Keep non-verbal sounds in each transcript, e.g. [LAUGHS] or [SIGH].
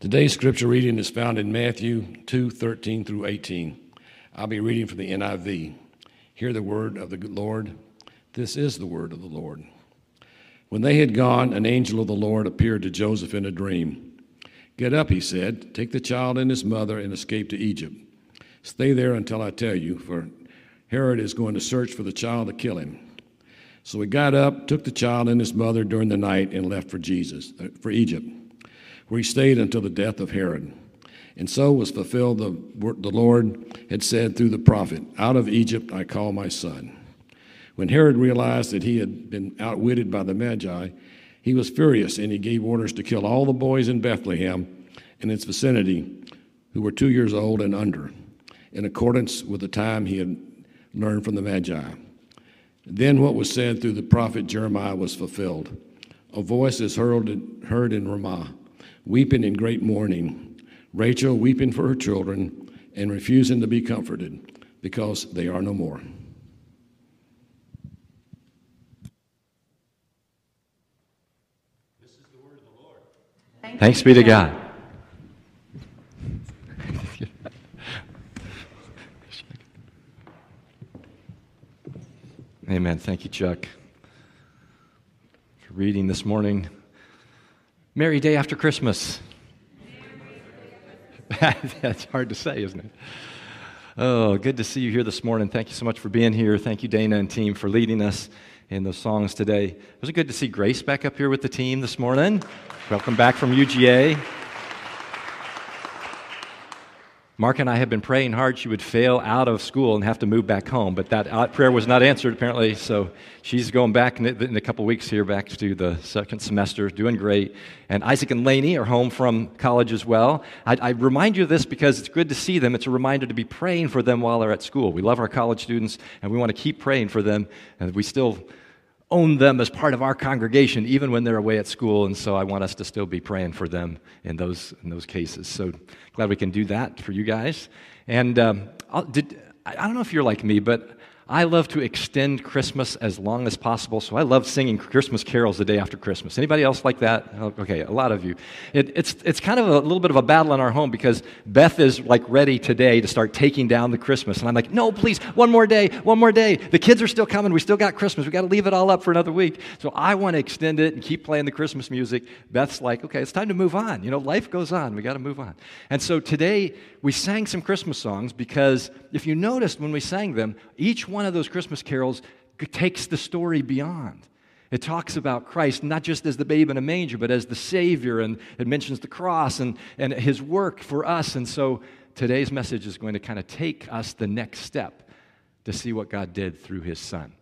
Today's scripture reading is found in Matthew 2 13 through 18. I'll be reading from the NIV. Hear the word of the Lord. This is the word of the Lord. When they had gone, an angel of the Lord appeared to Joseph in a dream. Get up, he said, take the child and his mother and escape to Egypt. Stay there until I tell you, for Herod is going to search for the child to kill him. So he got up, took the child and his mother during the night, and left for Jesus, uh, for Egypt, where he stayed until the death of Herod. And so was fulfilled the word the Lord had said through the prophet, Out of Egypt I call my son. When Herod realized that he had been outwitted by the Magi, he was furious and he gave orders to kill all the boys in Bethlehem and its vicinity who were two years old and under, in accordance with the time he had learned from the Magi. Then what was said through the prophet Jeremiah was fulfilled. A voice is heard in Ramah, weeping in great mourning, Rachel weeping for her children and refusing to be comforted because they are no more. This is the word of the Lord. Thanks be to God. Amen. Thank you, Chuck, for reading this morning. Merry day after Christmas. [LAUGHS] That's hard to say, isn't it? Oh, good to see you here this morning. Thank you so much for being here. Thank you, Dana and team, for leading us in those songs today. Was it good to see Grace back up here with the team this morning? Welcome back from UGA. Mark and I have been praying hard she would fail out of school and have to move back home, but that prayer was not answered apparently. So she's going back in a couple weeks here, back to the second semester, doing great. And Isaac and Laney are home from college as well. I, I remind you of this because it's good to see them. It's a reminder to be praying for them while they're at school. We love our college students, and we want to keep praying for them. And we still own them as part of our congregation, even when they're away at school. And so I want us to still be praying for them in those, in those cases. So glad we can do that for you guys. And um, did, I don't know if you're like me, but I love to extend Christmas as long as possible, so I love singing Christmas carols the day after Christmas. Anybody else like that? Oh, okay, a lot of you. It, it's, it's kind of a little bit of a battle in our home because Beth is like ready today to start taking down the Christmas. And I'm like, no, please, one more day, one more day. The kids are still coming. We still got Christmas. We got to leave it all up for another week. So I want to extend it and keep playing the Christmas music. Beth's like, okay, it's time to move on. You know, life goes on. We got to move on. And so today we sang some Christmas songs because if you noticed when we sang them, each one of those Christmas carols takes the story beyond. It talks about Christ not just as the babe in a manger, but as the Savior, and it mentions the cross and, and His work for us. And so today's message is going to kind of take us the next step to see what God did through His Son.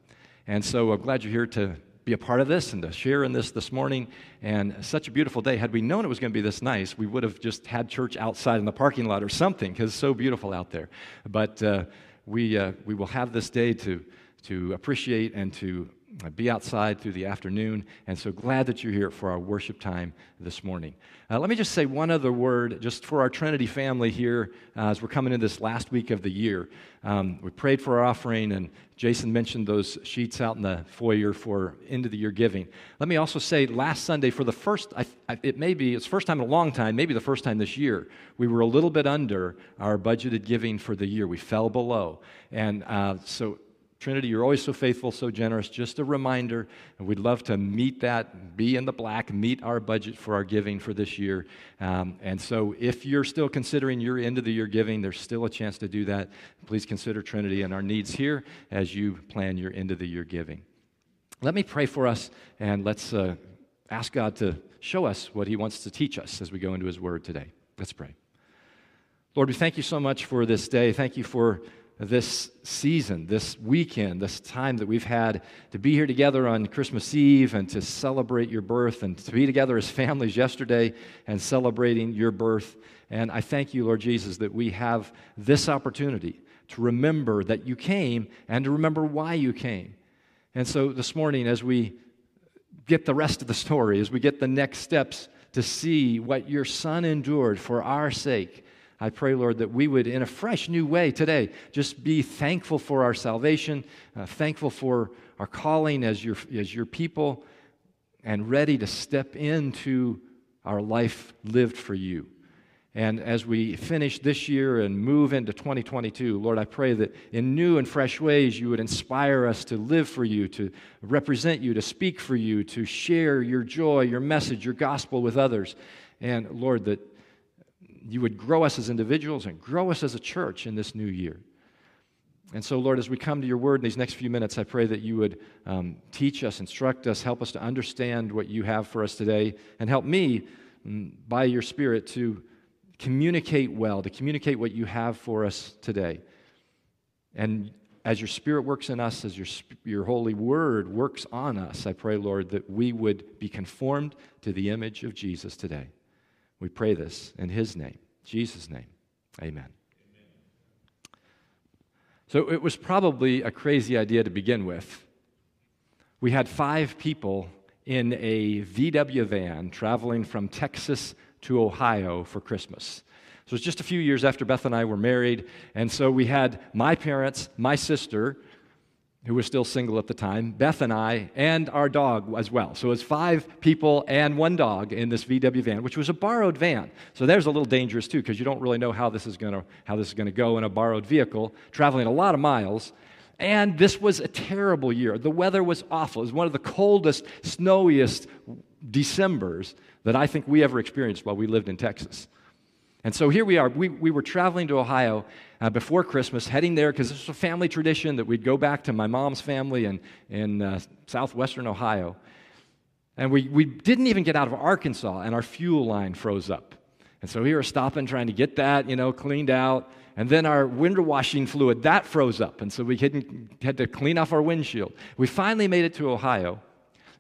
And so I'm glad you're here to be a part of this and to share in this this morning. And such a beautiful day. Had we known it was going to be this nice, we would have just had church outside in the parking lot or something because it's so beautiful out there. But uh, we, uh, we will have this day to, to appreciate and to be outside through the afternoon. And so glad that you're here for our worship time this morning. Uh, let me just say one other word just for our Trinity family here uh, as we're coming into this last week of the year. Um, we prayed for our offering, and Jason mentioned those sheets out in the foyer for end of the year giving. Let me also say last Sunday, for the first, I, I, it may be, it's first time in a long time, maybe the first time this year, we were a little bit under our budgeted giving for the year. We fell below. And uh, so Trinity, you're always so faithful, so generous. Just a reminder, and we'd love to meet that, be in the black, meet our budget for our giving for this year. Um, and so, if you're still considering your end of the year giving, there's still a chance to do that. Please consider Trinity and our needs here as you plan your end of the year giving. Let me pray for us, and let's uh, ask God to show us what He wants to teach us as we go into His Word today. Let's pray. Lord, we thank you so much for this day. Thank you for this season, this weekend, this time that we've had to be here together on Christmas Eve and to celebrate your birth and to be together as families yesterday and celebrating your birth. And I thank you, Lord Jesus, that we have this opportunity to remember that you came and to remember why you came. And so this morning, as we get the rest of the story, as we get the next steps to see what your son endured for our sake, I pray, Lord, that we would, in a fresh new way today, just be thankful for our salvation, uh, thankful for our calling as your, as your people, and ready to step into our life lived for you. And as we finish this year and move into 2022, Lord, I pray that in new and fresh ways you would inspire us to live for you, to represent you, to speak for you, to share your joy, your message, your gospel with others. And Lord, that you would grow us as individuals and grow us as a church in this new year. And so, Lord, as we come to your word in these next few minutes, I pray that you would um, teach us, instruct us, help us to understand what you have for us today, and help me, mm, by your Spirit, to communicate well, to communicate what you have for us today. And as your Spirit works in us, as your, your holy word works on us, I pray, Lord, that we would be conformed to the image of Jesus today. We pray this in his name, Jesus' name. Amen. So it was probably a crazy idea to begin with. We had five people in a VW van traveling from Texas to Ohio for Christmas. So it was just a few years after Beth and I were married, and so we had my parents, my sister, who was still single at the time, Beth and I, and our dog as well. So it was five people and one dog in this VW van, which was a borrowed van. So there's a little dangerous too, because you don't really know how this is to how this is to go in a borrowed vehicle, traveling a lot of miles. And this was a terrible year. The weather was awful. It was one of the coldest, snowiest Decembers that I think we ever experienced while we lived in Texas. And so here we are. We, we were traveling to Ohio uh, before Christmas, heading there because this was a family tradition that we'd go back to my mom's family in, in uh, southwestern Ohio. And we, we didn't even get out of Arkansas, and our fuel line froze up. And so we were stopping, trying to get that, you know, cleaned out. And then our window washing fluid, that froze up. And so we had to clean off our windshield. We finally made it to Ohio.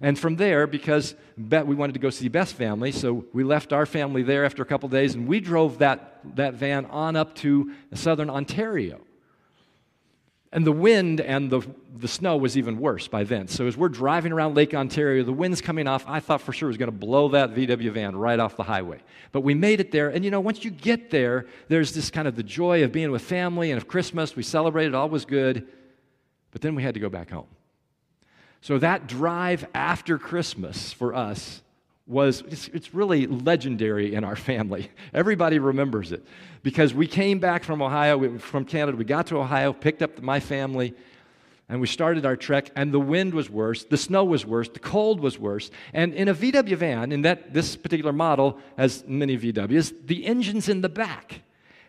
And from there, because we wanted to go see Beth's family, so we left our family there after a couple days, and we drove that, that van on up to southern Ontario. And the wind and the, the snow was even worse by then. So as we're driving around Lake Ontario, the wind's coming off. I thought for sure it was going to blow that VW van right off the highway. But we made it there. And you know, once you get there, there's this kind of the joy of being with family and of Christmas. We celebrated, all was good. But then we had to go back home. So that drive after Christmas for us was it's, it's, really legendary in our [LAUGHS] family. Everybody remembers it because we came back from Ohio, we, from Canada. We got to Ohio, picked up my family, and we started our trek. And the wind was worse, the snow was worse, the cold was worse. And in a VW van, in that this particular model, as many VWs, the engine's in the back.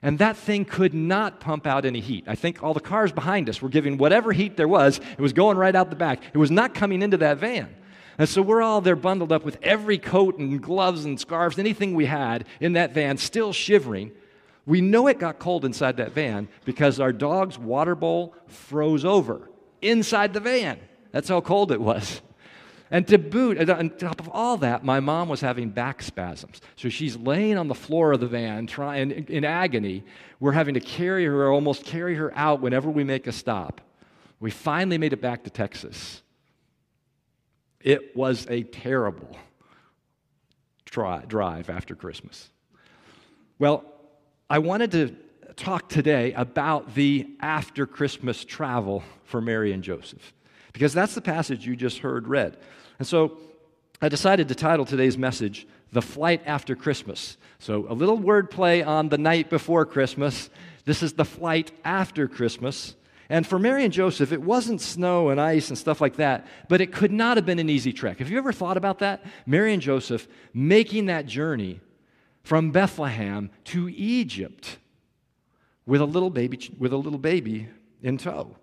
And that thing could not pump out any heat. I think all the cars behind us were giving whatever heat there was, it was going right out the back. It was not coming into that van. And so we're all there bundled up with every coat and gloves and scarves, anything we had in that van, still shivering. We know it got cold inside that van because our dog's water bowl froze over inside the van. That's how cold it was. And to boot, on top of all that, my mom was having back spasms. So she's laying on the floor of the van, trying in agony. We're having to carry her, almost carry her out whenever we make a stop. We finally made it back to Texas. It was a terrible try, drive after Christmas. Well, I wanted to talk today about the after Christmas travel for Mary and Joseph because that's the passage you just heard read. And so I decided to title today's message, The Flight After Christmas. So a little wordplay on the night before Christmas. This is the flight after Christmas. And for Mary and Joseph, it wasn't snow and ice and stuff like that, but it could not have been an easy trek. Have you ever thought about that? Mary and Joseph making that journey from Bethlehem to Egypt with a little baby, with a little baby in tow.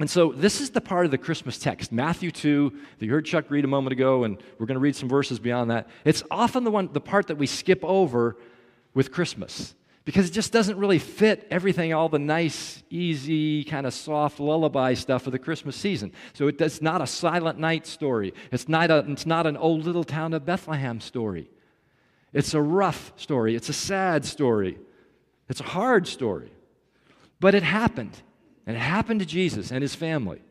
And so, this is the part of the Christmas text, Matthew 2, that you heard Chuck read a moment ago, and we're going to read some verses beyond that. It's often the, one, the part that we skip over with Christmas because it just doesn't really fit everything, all the nice, easy, kind of soft lullaby stuff of the Christmas season. So, it's not a silent night story, it's not, a, it's not an old little town of Bethlehem story. It's a rough story, it's a sad story, it's a hard story. But it happened. And it happened to Jesus and his family.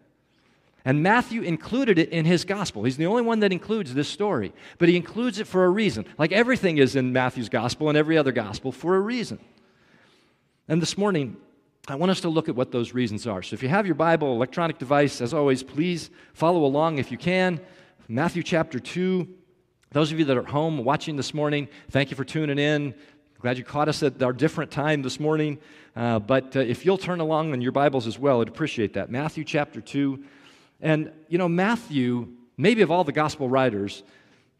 And Matthew included it in his gospel. He's the only one that includes this story, but he includes it for a reason. Like everything is in Matthew's gospel and every other gospel for a reason. And this morning, I want us to look at what those reasons are. So if you have your Bible, electronic device, as always, please follow along if you can. Matthew chapter 2. Those of you that are home watching this morning, thank you for tuning in. Glad you caught us at our different time this morning. Uh, but uh, if you'll turn along in your Bibles as well, I'd appreciate that. Matthew chapter 2. And, you know, Matthew, maybe of all the gospel writers,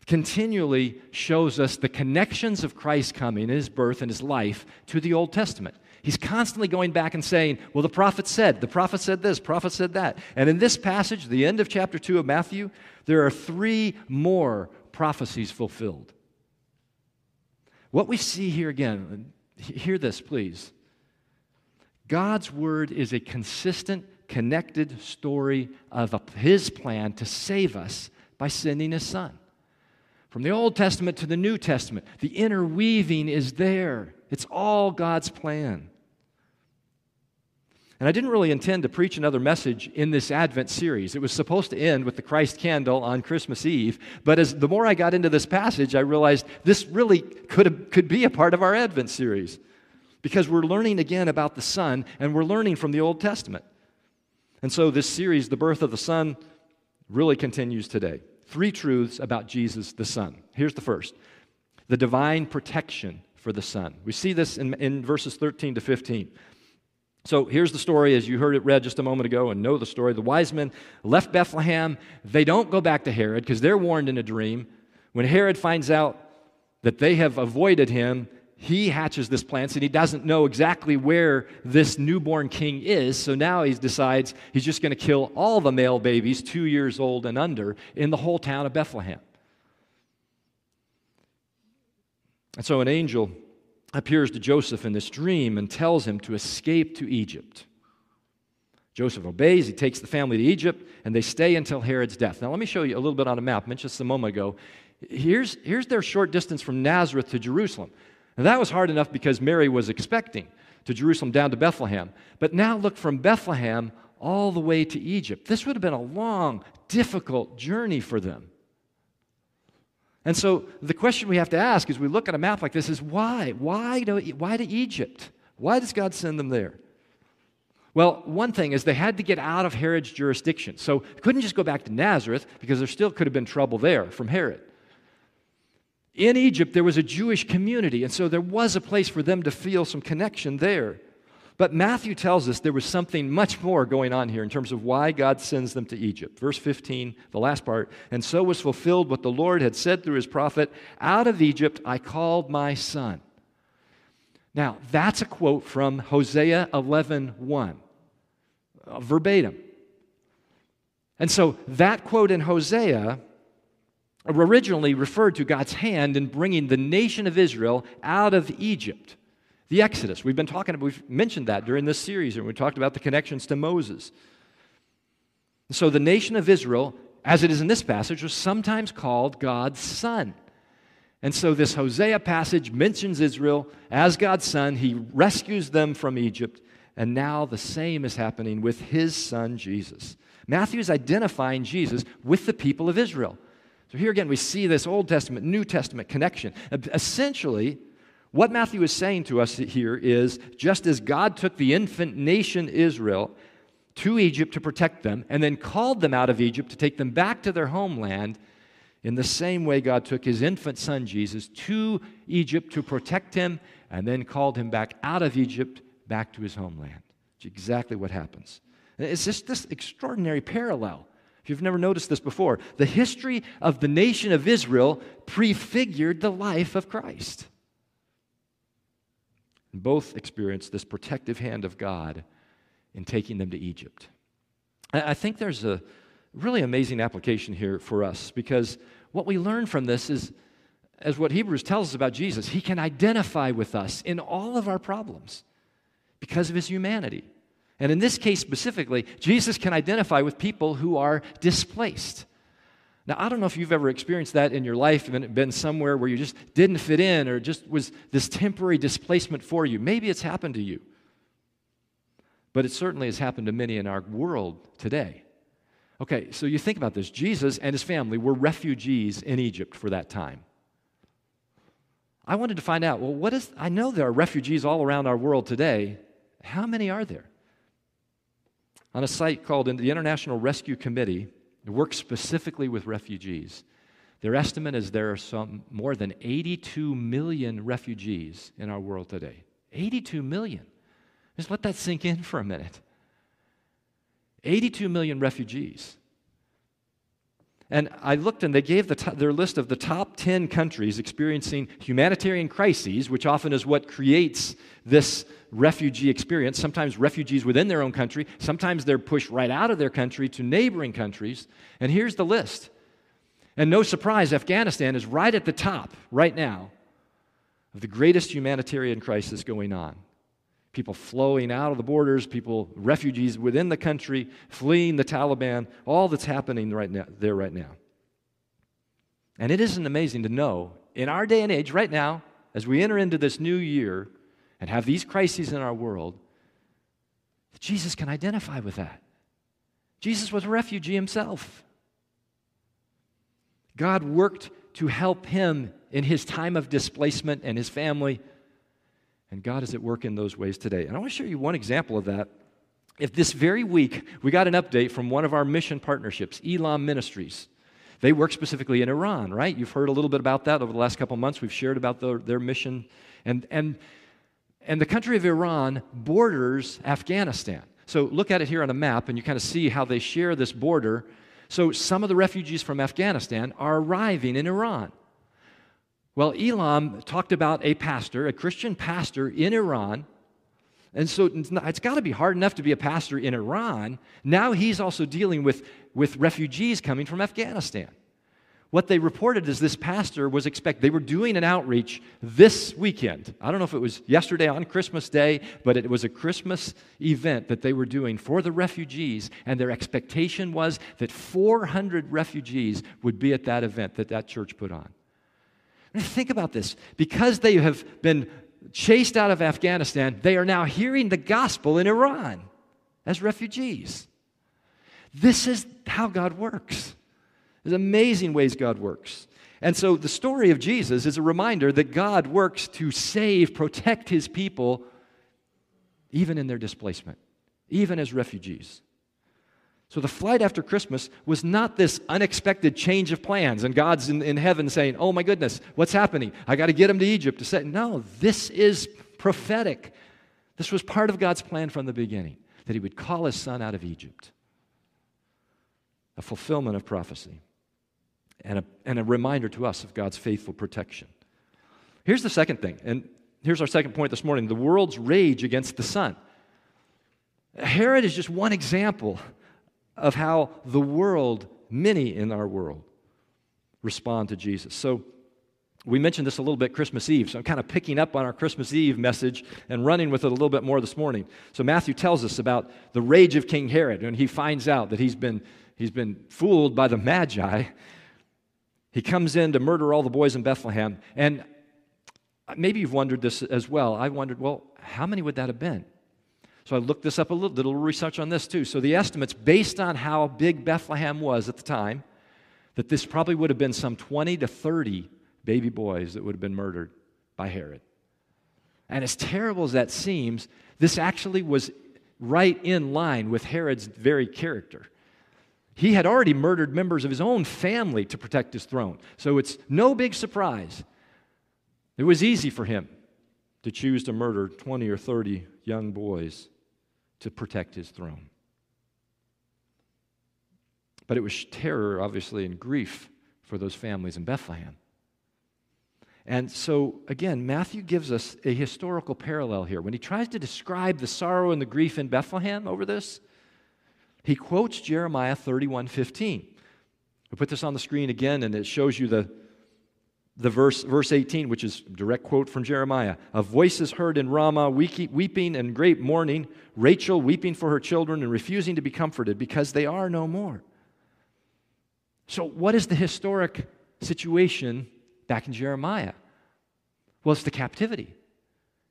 continually shows us the connections of Christ coming, his birth, and his life to the Old Testament. He's constantly going back and saying, Well, the prophet said, the prophet said this, prophet said that. And in this passage, the end of chapter 2 of Matthew, there are three more prophecies fulfilled. What we see here again, hear this, please. God's word is a consistent, connected story of a, his plan to save us by sending his son. From the Old Testament to the New Testament, the interweaving is there. It's all God's plan. And I didn't really intend to preach another message in this Advent series. It was supposed to end with the Christ candle on Christmas Eve. But as the more I got into this passage, I realized this really could, have, could be a part of our Advent series because we're learning again about the Son and we're learning from the Old Testament. And so this series, The Birth of the Son, really continues today. Three truths about Jesus the Son. Here's the first the divine protection for the Son. We see this in, in verses 13 to 15. So here's the story as you heard it read just a moment ago and know the story. The wise men left Bethlehem. They don't go back to Herod because they're warned in a dream. When Herod finds out that they have avoided him, he hatches this plan and he doesn't know exactly where this newborn king is. So now he decides he's just going to kill all the male babies two years old and under in the whole town of Bethlehem. And so an angel appears to Joseph in this dream and tells him to escape to Egypt. Joseph obeys, he takes the family to Egypt, and they stay until Herod's death. Now, let me show you a little bit on a map. I mentioned this a moment ago. Here's, here's their short distance from Nazareth to Jerusalem. And that was hard enough because Mary was expecting to Jerusalem down to Bethlehem. But now look from Bethlehem all the way to Egypt. This would have been a long, difficult journey for them. And so the question we have to ask as we look at a map like this is why? Why do, why to Egypt? Why does God send them there? Well, one thing is they had to get out of Herod's jurisdiction. So couldn't just go back to Nazareth because there still could have been trouble there from Herod. In Egypt, there was a Jewish community, and so there was a place for them to feel some connection there. But Matthew tells us there was something much more going on here in terms of why God sends them to Egypt. Verse 15, the last part, and so was fulfilled what the Lord had said through his prophet Out of Egypt I called my son. Now, that's a quote from Hosea 11 1, uh, verbatim. And so that quote in Hosea originally referred to God's hand in bringing the nation of Israel out of Egypt. The Exodus. We've been talking, about, we've mentioned that during this series, and we talked about the connections to Moses. So the nation of Israel, as it is in this passage, was sometimes called God's son. And so this Hosea passage mentions Israel as God's son. He rescues them from Egypt. And now the same is happening with his son, Jesus. Matthew is identifying Jesus with the people of Israel. So here again, we see this Old Testament, New Testament connection. Essentially, what Matthew is saying to us here is just as God took the infant nation Israel to Egypt to protect them and then called them out of Egypt to take them back to their homeland, in the same way, God took his infant son Jesus to Egypt to protect him and then called him back out of Egypt back to his homeland. It's exactly what happens. It's just this extraordinary parallel. If you've never noticed this before, the history of the nation of Israel prefigured the life of Christ. Both experienced this protective hand of God in taking them to Egypt. I think there's a really amazing application here for us because what we learn from this is, as what Hebrews tells us about Jesus, he can identify with us in all of our problems because of his humanity. And in this case specifically, Jesus can identify with people who are displaced. Now, I don't know if you've ever experienced that in your life, and been somewhere where you just didn't fit in or just was this temporary displacement for you. Maybe it's happened to you. But it certainly has happened to many in our world today. Okay, so you think about this. Jesus and his family were refugees in Egypt for that time. I wanted to find out, well, what is, I know there are refugees all around our world today. How many are there? On a site called the International Rescue Committee, it works specifically with refugees. Their estimate is there are some more than 82 million refugees in our world today. 82 million. Just let that sink in for a minute. 82 million refugees. And I looked and they gave the their list of the top 10 countries experiencing humanitarian crises, which often is what creates this refugee experience. Sometimes refugees within their own country, sometimes they're pushed right out of their country to neighboring countries. And here's the list. And no surprise, Afghanistan is right at the top right now of the greatest humanitarian crisis going on people flowing out of the borders, people, refugees within the country, fleeing the Taliban, all that's happening right now, there right now. And it isn't amazing to know in our day and age, right now, as we enter into this new year and have these crises in our world, that Jesus can identify with that. Jesus was a refugee himself. God worked to help him in his time of displacement and his family and God is at work in those ways today. And I want to show you one example of that. If this very week we got an update from one of our mission partnerships, Elam Ministries. They work specifically in Iran, right? You've heard a little bit about that over the last couple months. We've shared about the, their mission. And, and, and the country of Iran borders Afghanistan. So look at it here on a map, and you kind of see how they share this border. So some of the refugees from Afghanistan are arriving in Iran. Well, Elam talked about a pastor, a Christian pastor in Iran. And so it's, got to be hard enough to be a pastor in Iran. Now he's also dealing with, with refugees coming from Afghanistan. What they reported is this pastor was expect they were doing an outreach this weekend. I don't know if it was yesterday on Christmas Day, but it was a Christmas event that they were doing for the refugees, and their expectation was that 400 refugees would be at that event that that church put on. Think about this. Because they have been chased out of Afghanistan, they are now hearing the gospel in Iran as refugees. This is how God works. There's amazing ways God works. And so the story of Jesus is a reminder that God works to save, protect his people, even in their displacement, even as refugees. So the flight after Christmas was not this unexpected change of plans, and God's in, in heaven saying, Oh my goodness, what's happening? I got to get him to Egypt to say, No, this is prophetic. This was part of God's plan from the beginning, that he would call his son out of Egypt. A fulfillment of prophecy, and a, and a reminder to us of God's faithful protection. Here's the second thing, and here's our second point this morning the world's rage against the son. Herod is just one example of how the world, many in our world, respond to Jesus. So, we mentioned this a little bit Christmas Eve, so I'm kind of picking up on our Christmas Eve message and running with it a little bit more this morning. So Matthew tells us about the rage of King Herod when he finds out that he's been, he's been fooled by the Magi. He comes in to murder all the boys in Bethlehem. And maybe you've wondered this as well. I wondered, well, how many would that have been? So I looked this up a little, little research on this too. So the estimates, based on how big Bethlehem was at the time, that this probably would have been some 20 to 30 baby boys that would have been murdered by Herod. And as terrible as that seems, this actually was right in line with Herod's very character. He had already murdered members of his own family to protect his throne. So it's no big surprise. It was easy for him to choose to murder 20 or 30 young boys to protect his throne. But it was terror, obviously, and grief for those families in Bethlehem. And so, again, Matthew gives us a historical parallel here. When he tries to describe the sorrow and the grief in Bethlehem over this, he quotes Jeremiah 31 15. We put this on the screen again, and it shows you the, the verse, verse 18, which is direct quote from Jeremiah. A voice is heard in Ramah, weeping and great mourning, Rachel weeping for her children and refusing to be comforted because they are no more. So, what is the historic situation back in Jeremiah? Well, it's the captivity.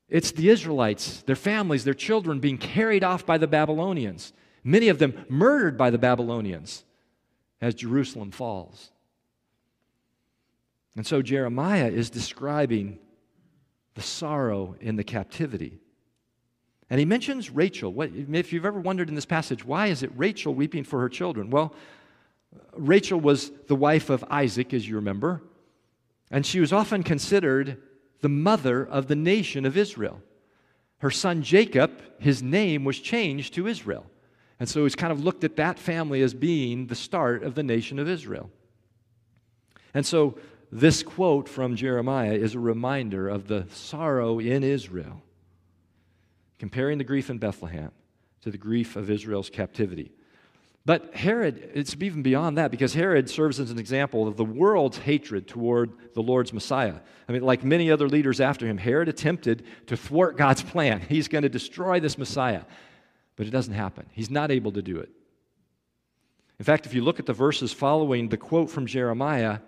It's the Israelites, their families, their children being carried off by the Babylonians, many of them murdered by the Babylonians as Jerusalem falls. And so Jeremiah is describing the sorrow in the captivity. And he mentions Rachel. What, if you've ever wondered in this passage, why is it Rachel weeping for her children? Well, Rachel was the wife of Isaac, as you remember, and she was often considered the mother of the nation of Israel. Her son Jacob, his name was changed to Israel. And so he's kind of looked at that family as being the start of the nation of Israel. And so this quote from Jeremiah is a reminder of the sorrow in Israel, comparing the grief in Bethlehem to the grief of Israel's captivity. But Herod, it's even beyond that because Herod serves as an example of the world's hatred toward the Lord's Messiah. I mean, like many other leaders after him, Herod attempted to thwart God's plan. [LAUGHS] He's going to destroy this Messiah, but it doesn't happen. He's not able to do it. In fact, if you look at the verses following the quote from Jeremiah,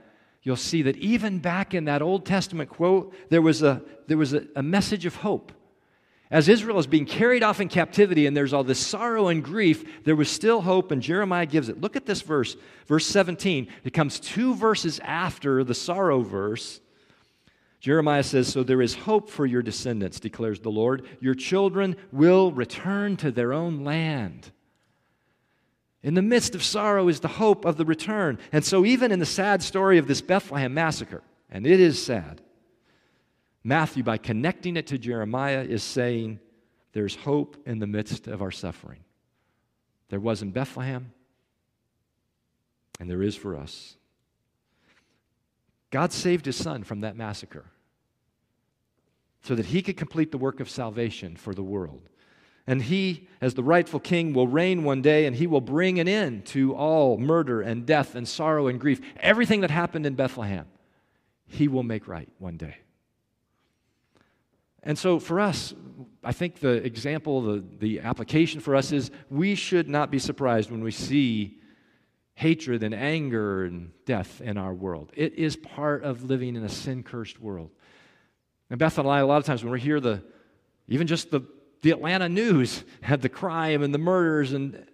you'll see that even back in that Old Testament quote, there was a, there was a, a message of hope. As Israel is being carried off in captivity and there's all this sorrow and grief, there was still hope, and Jeremiah gives it. Look at this verse, verse 17. It comes two verses after the sorrow verse. Jeremiah says, So there is hope for your descendants, declares the Lord. Your children will return to their own land. In the midst of sorrow is the hope of the return. And so, even in the sad story of this Bethlehem massacre, and it is sad, Matthew, by connecting it to Jeremiah, is saying there's hope in the midst of our suffering. There was in Bethlehem, and there is for us. God saved his son from that massacre so that he could complete the work of salvation for the world. And he, as the rightful king, will reign one day and he will bring an end to all murder and death and sorrow and grief. Everything that happened in Bethlehem, he will make right one day. And so for us, I think the example, the, the application for us is we should not be surprised when we see hatred and anger and death in our world. It is part of living in a sin cursed world. And Beth and I, a lot of times when we hear the, even just the, the Atlanta news [LAUGHS] had the crime and the murders, and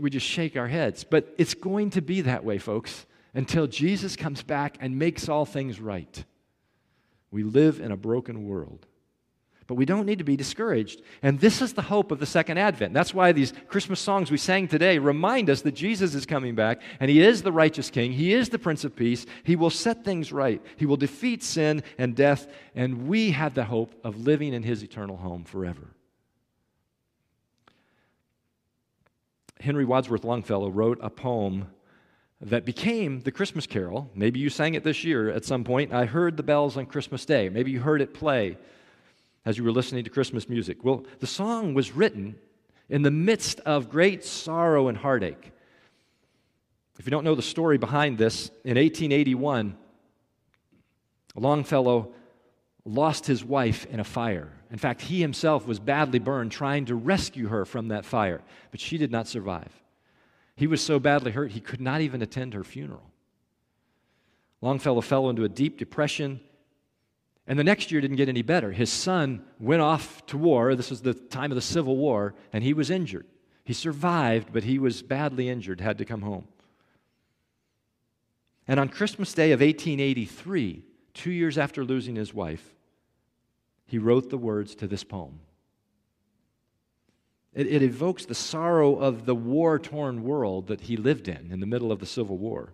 we just shake our heads. But it's going to be that way, folks, until Jesus comes back and makes all things right. We live in a broken world. But we don't need to be discouraged. And this is the hope of the second advent. That's why these Christmas songs we sang today remind us that Jesus is coming back and he is the righteous king. He is the prince of peace. He will set things right. He will defeat sin and death. And we have the hope of living in his eternal home forever. Henry Wadsworth Longfellow wrote a poem that became the Christmas carol. Maybe you sang it this year at some point. I heard the bells on Christmas Day. Maybe you heard it play as you were listening to Christmas music. Well, the song was written in the midst of great sorrow and heartache. If you don't know the story behind this, in 1881, Longfellow lost his wife in a fire. In fact, he himself was badly burned trying to rescue her from that fire, but she did not survive. He was so badly hurt, he could not even attend her funeral. Longfellow fell into a deep depression, and the next year didn't get any better. His son went off to war. This was the time of the Civil War, and he was injured. He survived, but he was badly injured, had to come home. And on Christmas Day of 1883, two years after losing his wife, he wrote the words to this poem. It, it evokes the sorrow of the war torn world that he lived in, in the middle of the Civil War,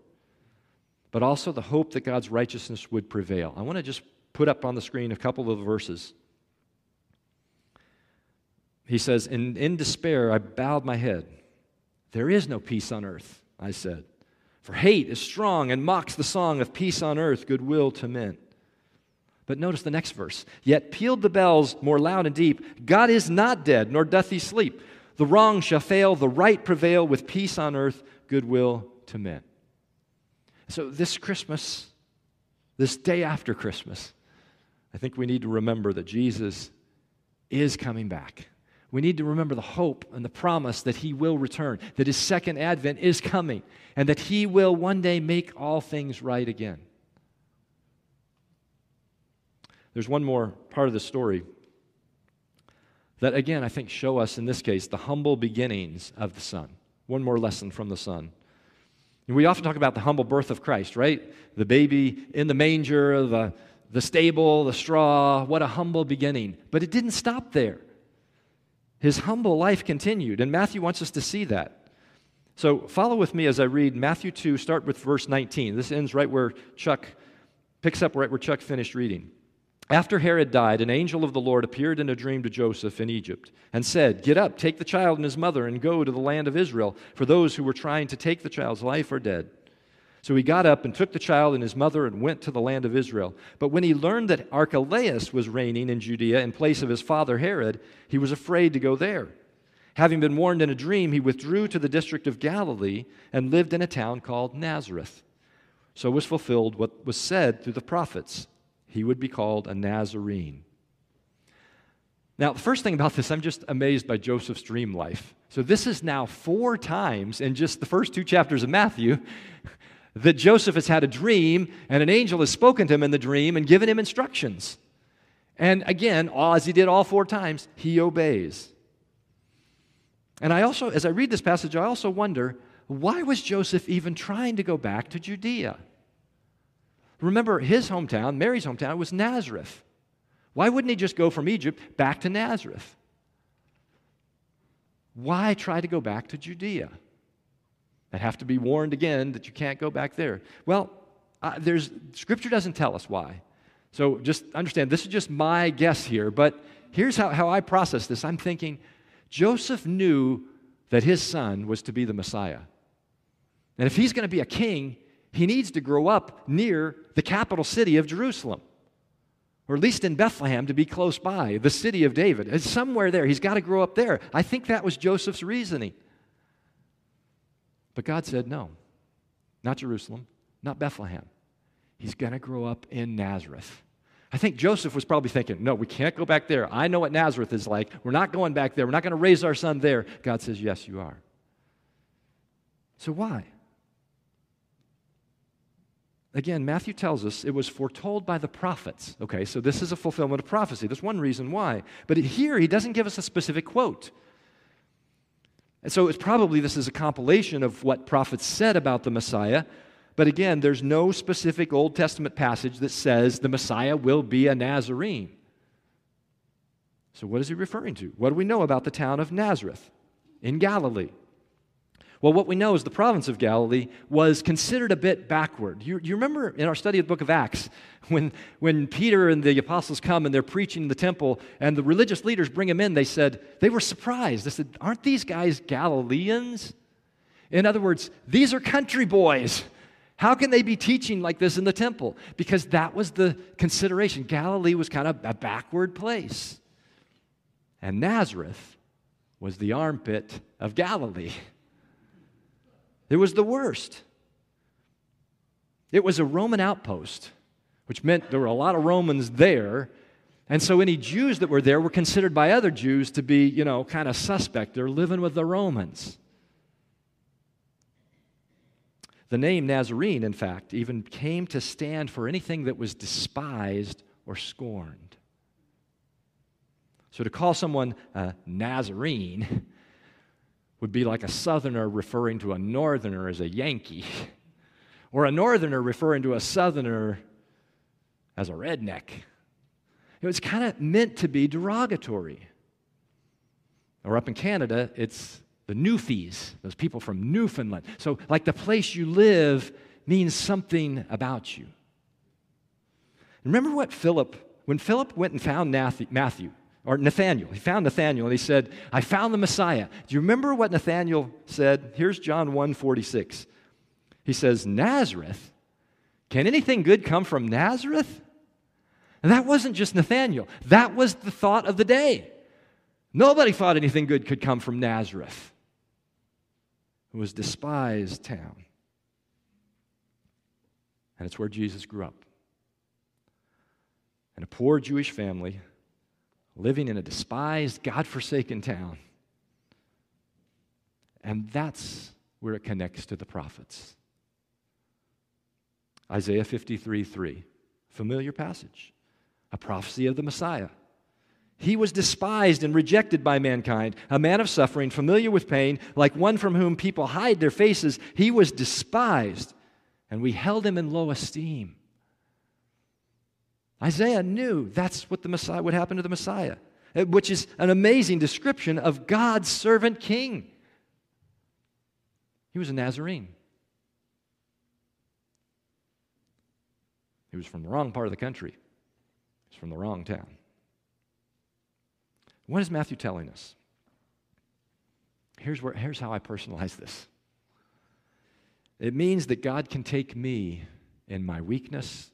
but also the hope that God's righteousness would prevail. I want to just put up on the screen a couple of verses. He says, in, in despair, I bowed my head. There is no peace on earth, I said. For hate is strong and mocks the song of peace on earth, goodwill to men. But notice the next verse. Yet pealed the bells more loud and deep God is not dead, nor doth he sleep. The wrong shall fail, the right prevail, with peace on earth, goodwill to men. So, this Christmas, this day after Christmas, I think we need to remember that Jesus is coming back. We need to remember the hope and the promise that he will return, that his second advent is coming, and that he will one day make all things right again. There's one more part of the story that, again, I think show us in this case the humble beginnings of the Son. One more lesson from the Son. We often talk about the humble birth of Christ, right? The baby in the manger, the, the stable, the straw, what a humble beginning. But it didn't stop there. His humble life continued, and Matthew wants us to see that. So follow with me as I read Matthew 2, start with verse 19. This ends right where Chuck picks up right where Chuck finished reading. After Herod died, an angel of the Lord appeared in a dream to Joseph in Egypt and said, Get up, take the child and his mother, and go to the land of Israel, for those who were trying to take the child's life are dead. So he got up and took the child and his mother and went to the land of Israel. But when he learned that Archelaus was reigning in Judea in place of his father Herod, he was afraid to go there. Having been warned in a dream, he withdrew to the district of Galilee and lived in a town called Nazareth. So was fulfilled what was said through the prophets he would be called a Nazarene. Now, the first thing about this, I'm just amazed by Joseph's dream life. So, this is now four times in just the first two chapters of Matthew that Joseph has had a dream and an angel has spoken to him in the dream and given him instructions. And again, as he did all four times, he obeys. And I also, as I read this passage, I also wonder why was Joseph even trying to go back to Judea? Remember, his hometown, Mary's hometown, was Nazareth. Why wouldn't he just go from Egypt back to Nazareth? Why try to go back to Judea? And have to be warned again that you can't go back there. Well, uh, there's Scripture doesn't tell us why. So just understand, this is just my guess here, but here's how, how I process this. I'm thinking Joseph knew that his son was to be the Messiah. And if he's going to be a king, he needs to grow up near the capital city of Jerusalem, or at least in Bethlehem to be close by, the city of David. It's somewhere there. He's got to grow up there. I think that was Joseph's reasoning. But God said, no, not Jerusalem, not Bethlehem. He's going to grow up in Nazareth. I think Joseph was probably thinking, no, we can't go back there. I know what Nazareth is like. We're not going back there. We're not going to raise our son there. God says, yes, you are. So why? Again, Matthew tells us it was foretold by the prophets. Okay, so this is a fulfillment of prophecy. That's one reason why. But here, he doesn't give us a specific quote. And so it's probably this is a compilation of what prophets said about the Messiah. But again, there's no specific Old Testament passage that says the Messiah will be a Nazarene. So, what is he referring to? What do we know about the town of Nazareth in Galilee? Well, what we know is the province of Galilee was considered a bit backward. You, you, remember in our study of the book of Acts, [LAUGHS] when, when Peter and the apostles come and they're preaching in the temple, and the religious leaders bring them in, they said, they were surprised. They said, Aren't these guys Galileans? In other words, these are country boys. How can they be teaching like this in the temple? Because that was the consideration. Galilee was kind of a backward place. And Nazareth was the armpit of Galilee. [LAUGHS] It was the worst. It was a Roman outpost, which meant there were a lot of Romans there. And so any Jews that were there were considered by other Jews to be, you know, kind of suspect. They're living with the Romans. The name Nazarene, in fact, even came to stand for anything that was despised or scorned. So to call someone a Nazarene [LAUGHS] would be like a southerner referring to a northerner as a Yankee, [LAUGHS] or a northerner referring to a southerner as a redneck. It was kind of meant to be derogatory. Or up in Canada, it's the Newfies, those people from Newfoundland. So, like the place you live means something about you. Remember what Philip, when Philip went and found Matthew, or Nathaniel. He found Nathaniel and he said, I found the Messiah. Do you remember what Nathaniel said? Here's John 1 46. He says, Nazareth? Can anything good come from Nazareth? And that wasn't just Nathaniel, that was the thought of the day. Nobody thought anything good could come from Nazareth. It was despised town. And it's where Jesus grew up. In a poor Jewish family living in a despised, God forsaken town. And that's where it connects to the prophets. Isaiah 53 3, familiar passage, a prophecy of the Messiah. He was despised and rejected by mankind, a man of suffering, familiar with pain, like one from whom people hide their faces. He was despised, and we held him in low esteem. Isaiah knew that's what the Messiah would happen to the Messiah, eh, which is an amazing description of God's servant king. He was a Nazarene. He was from the wrong part of the country. He was from the wrong town. What is Matthew telling us? Here's, where, here's how I personalize this it means that God can take me in my weakness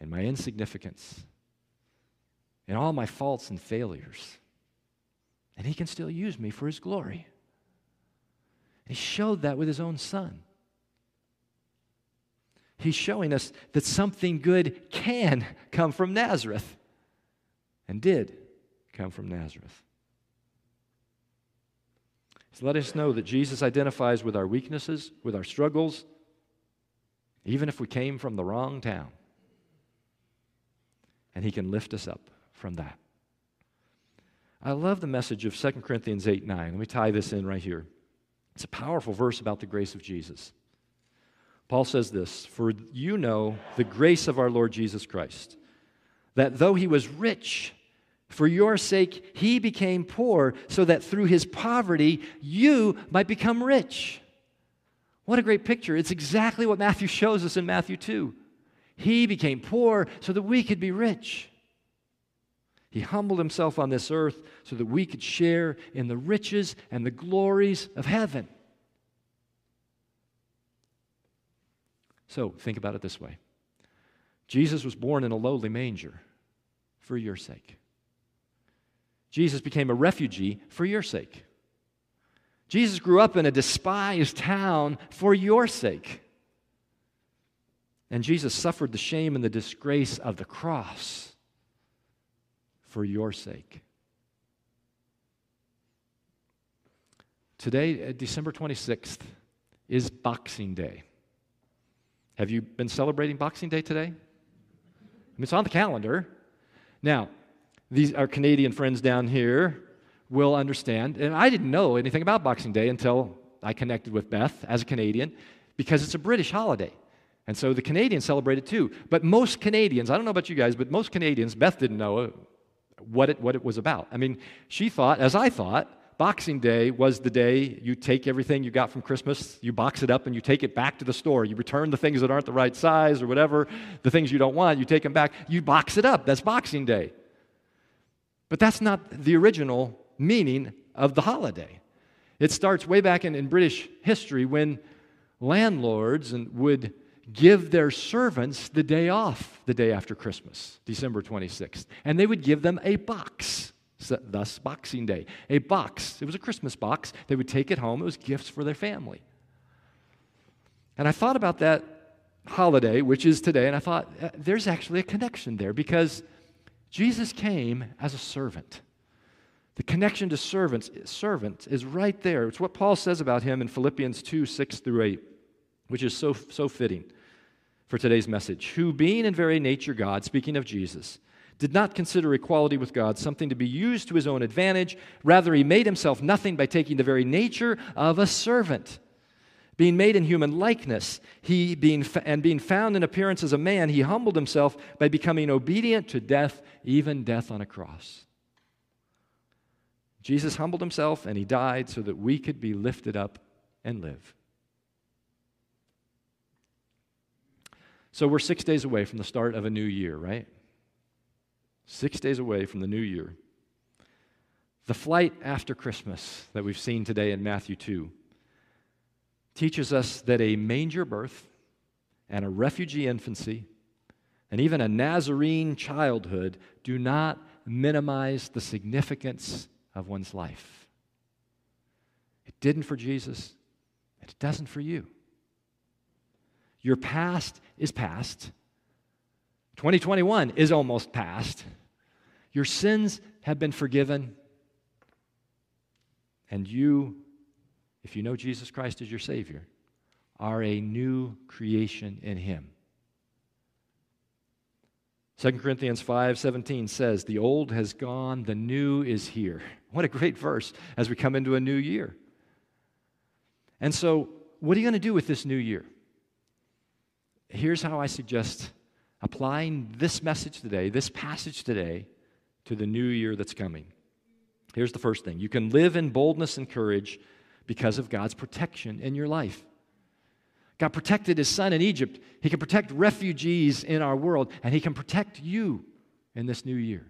and my insignificance and all my faults and failures, and He can still use me for His glory. He showed that with His own Son. He's showing us that something good can come from Nazareth and did come from Nazareth. He's let us know that Jesus identifies with our weaknesses, with our struggles, even if we came from the wrong town. And He can lift us up from that. I love the message of 2 Corinthians 8 9. Let me tie this in right here. It's a powerful verse about the grace of Jesus. Paul says this For you know the grace of our Lord Jesus Christ, that though he was rich, for your sake he became poor, so that through his poverty you might become rich. What a great picture. It's exactly what Matthew shows us in Matthew 2. He became poor so that we could be rich. He humbled himself on this earth so that we could share in the riches and the glories of heaven. So think about it this way Jesus was born in a lowly manger for your sake. Jesus became a refugee for your sake. Jesus grew up in a despised town for your sake. And Jesus suffered the shame and the disgrace of the cross for your sake. Today, uh, December 26th, is Boxing Day. Have you been celebrating Boxing Day today? I mean, it's on the calendar. Now, these our Canadian friends down here will understand, and I didn't know anything about Boxing Day until I connected with Beth as a Canadian because it's a British holiday. And so the Canadians celebrate it too. But most Canadians, I don't know about you guys, but most Canadians, Beth didn't know uh, what it, what it was about. I mean, she thought, as I thought, Boxing Day was the day you take everything you got from Christmas, you box it up, and you take it back to the store. You return the things that aren't the right size or whatever, the things you don't want, you take them back, you box it up. That's Boxing Day. But that's not the original meaning of the holiday. It starts way back in, in British history when landlords and would give their servants the day off the day after Christmas, December 26th. And they would give them a box, thus Boxing Day. A box. It was a Christmas box. They would take it home. It was gifts for their family. And I thought about that holiday, which is today, and I thought uh, there's actually a connection there because Jesus came as a servant. The connection to servants, servant is right there. It's what Paul says about him in Philippians 2 6 through 8, which is so, so fitting for today's message, who, being in very nature God, speaking of Jesus, did not consider equality with God something to be used to his own advantage. Rather, he made himself nothing by taking the very nature of a servant. Being made in human likeness, he being and being found in appearance as a man, he humbled himself by becoming obedient to death, even death on a cross. Jesus humbled himself and he died so that we could be lifted up and live. So we're six days away from the start of a new year, right? Six days away from the new year. The flight after Christmas that we've seen today in Matthew 2 teaches us that a manger birth and a refugee infancy and even a Nazarene childhood do not minimize the significance of one's life. It didn't for Jesus, and it doesn't for you. Your past is past. 2021 is almost past. Your sins have been forgiven. And you, if you know Jesus Christ as your Savior, are a new creation in Him. 2 Corinthians 5:17 says, "The old has gone, the new is here." What a great verse as we come into a new year. And so, what are you going to do with this new year? Here's how I suggest applying this message today, this passage today, to the new year that's coming. Here's the first thing you can live in boldness and courage because of God's protection in your life. God protected his son in Egypt. He can protect refugees in our world, and he can protect you in this new year.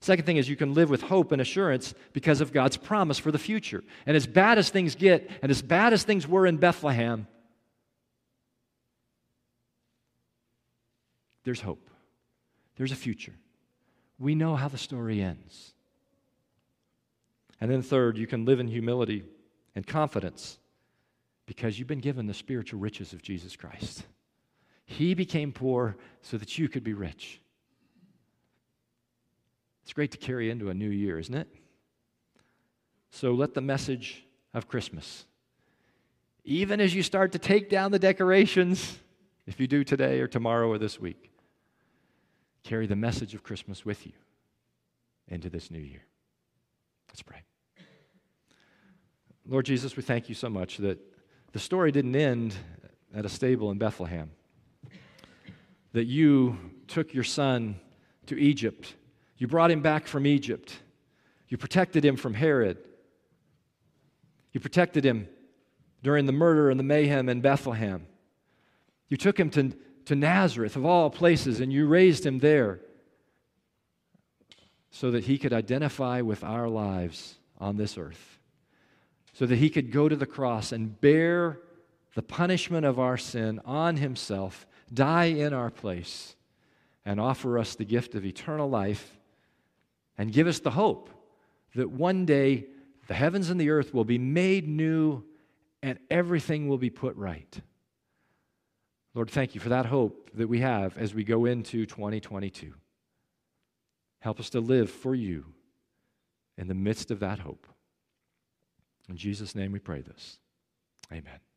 Second thing is you can live with hope and assurance because of God's promise for the future. And as bad as things get, and as bad as things were in Bethlehem, there's hope. There's a future. We know how the story ends. And then, third, you can live in humility and confidence because you've been given the spiritual riches of Jesus Christ. He became poor so that you could be rich. It's great to carry into a new year, isn't it? So let the message of Christmas, even as you start to take down the decorations, if you do today or tomorrow or this week, carry the message of Christmas with you into this new year. Let's pray. Lord Jesus, we thank you so much that the story didn't end at a stable in Bethlehem. That you took your son to Egypt. You brought him back from Egypt. You protected him from Herod. You protected him during the murder and the mayhem in Bethlehem. You took him to, to Nazareth, of all places, and you raised him there so that he could identify with our lives on this earth so that he could go to the cross and bear the punishment of our sin on himself, die in our place, and offer us the gift of eternal life and give us the hope that one day the heavens and the earth will be made new and everything will be put right. Lord, thank you for that hope that we have as we go into 2022. Help us to live for you in the midst of that hope. In Jesus' name we pray this. Amen.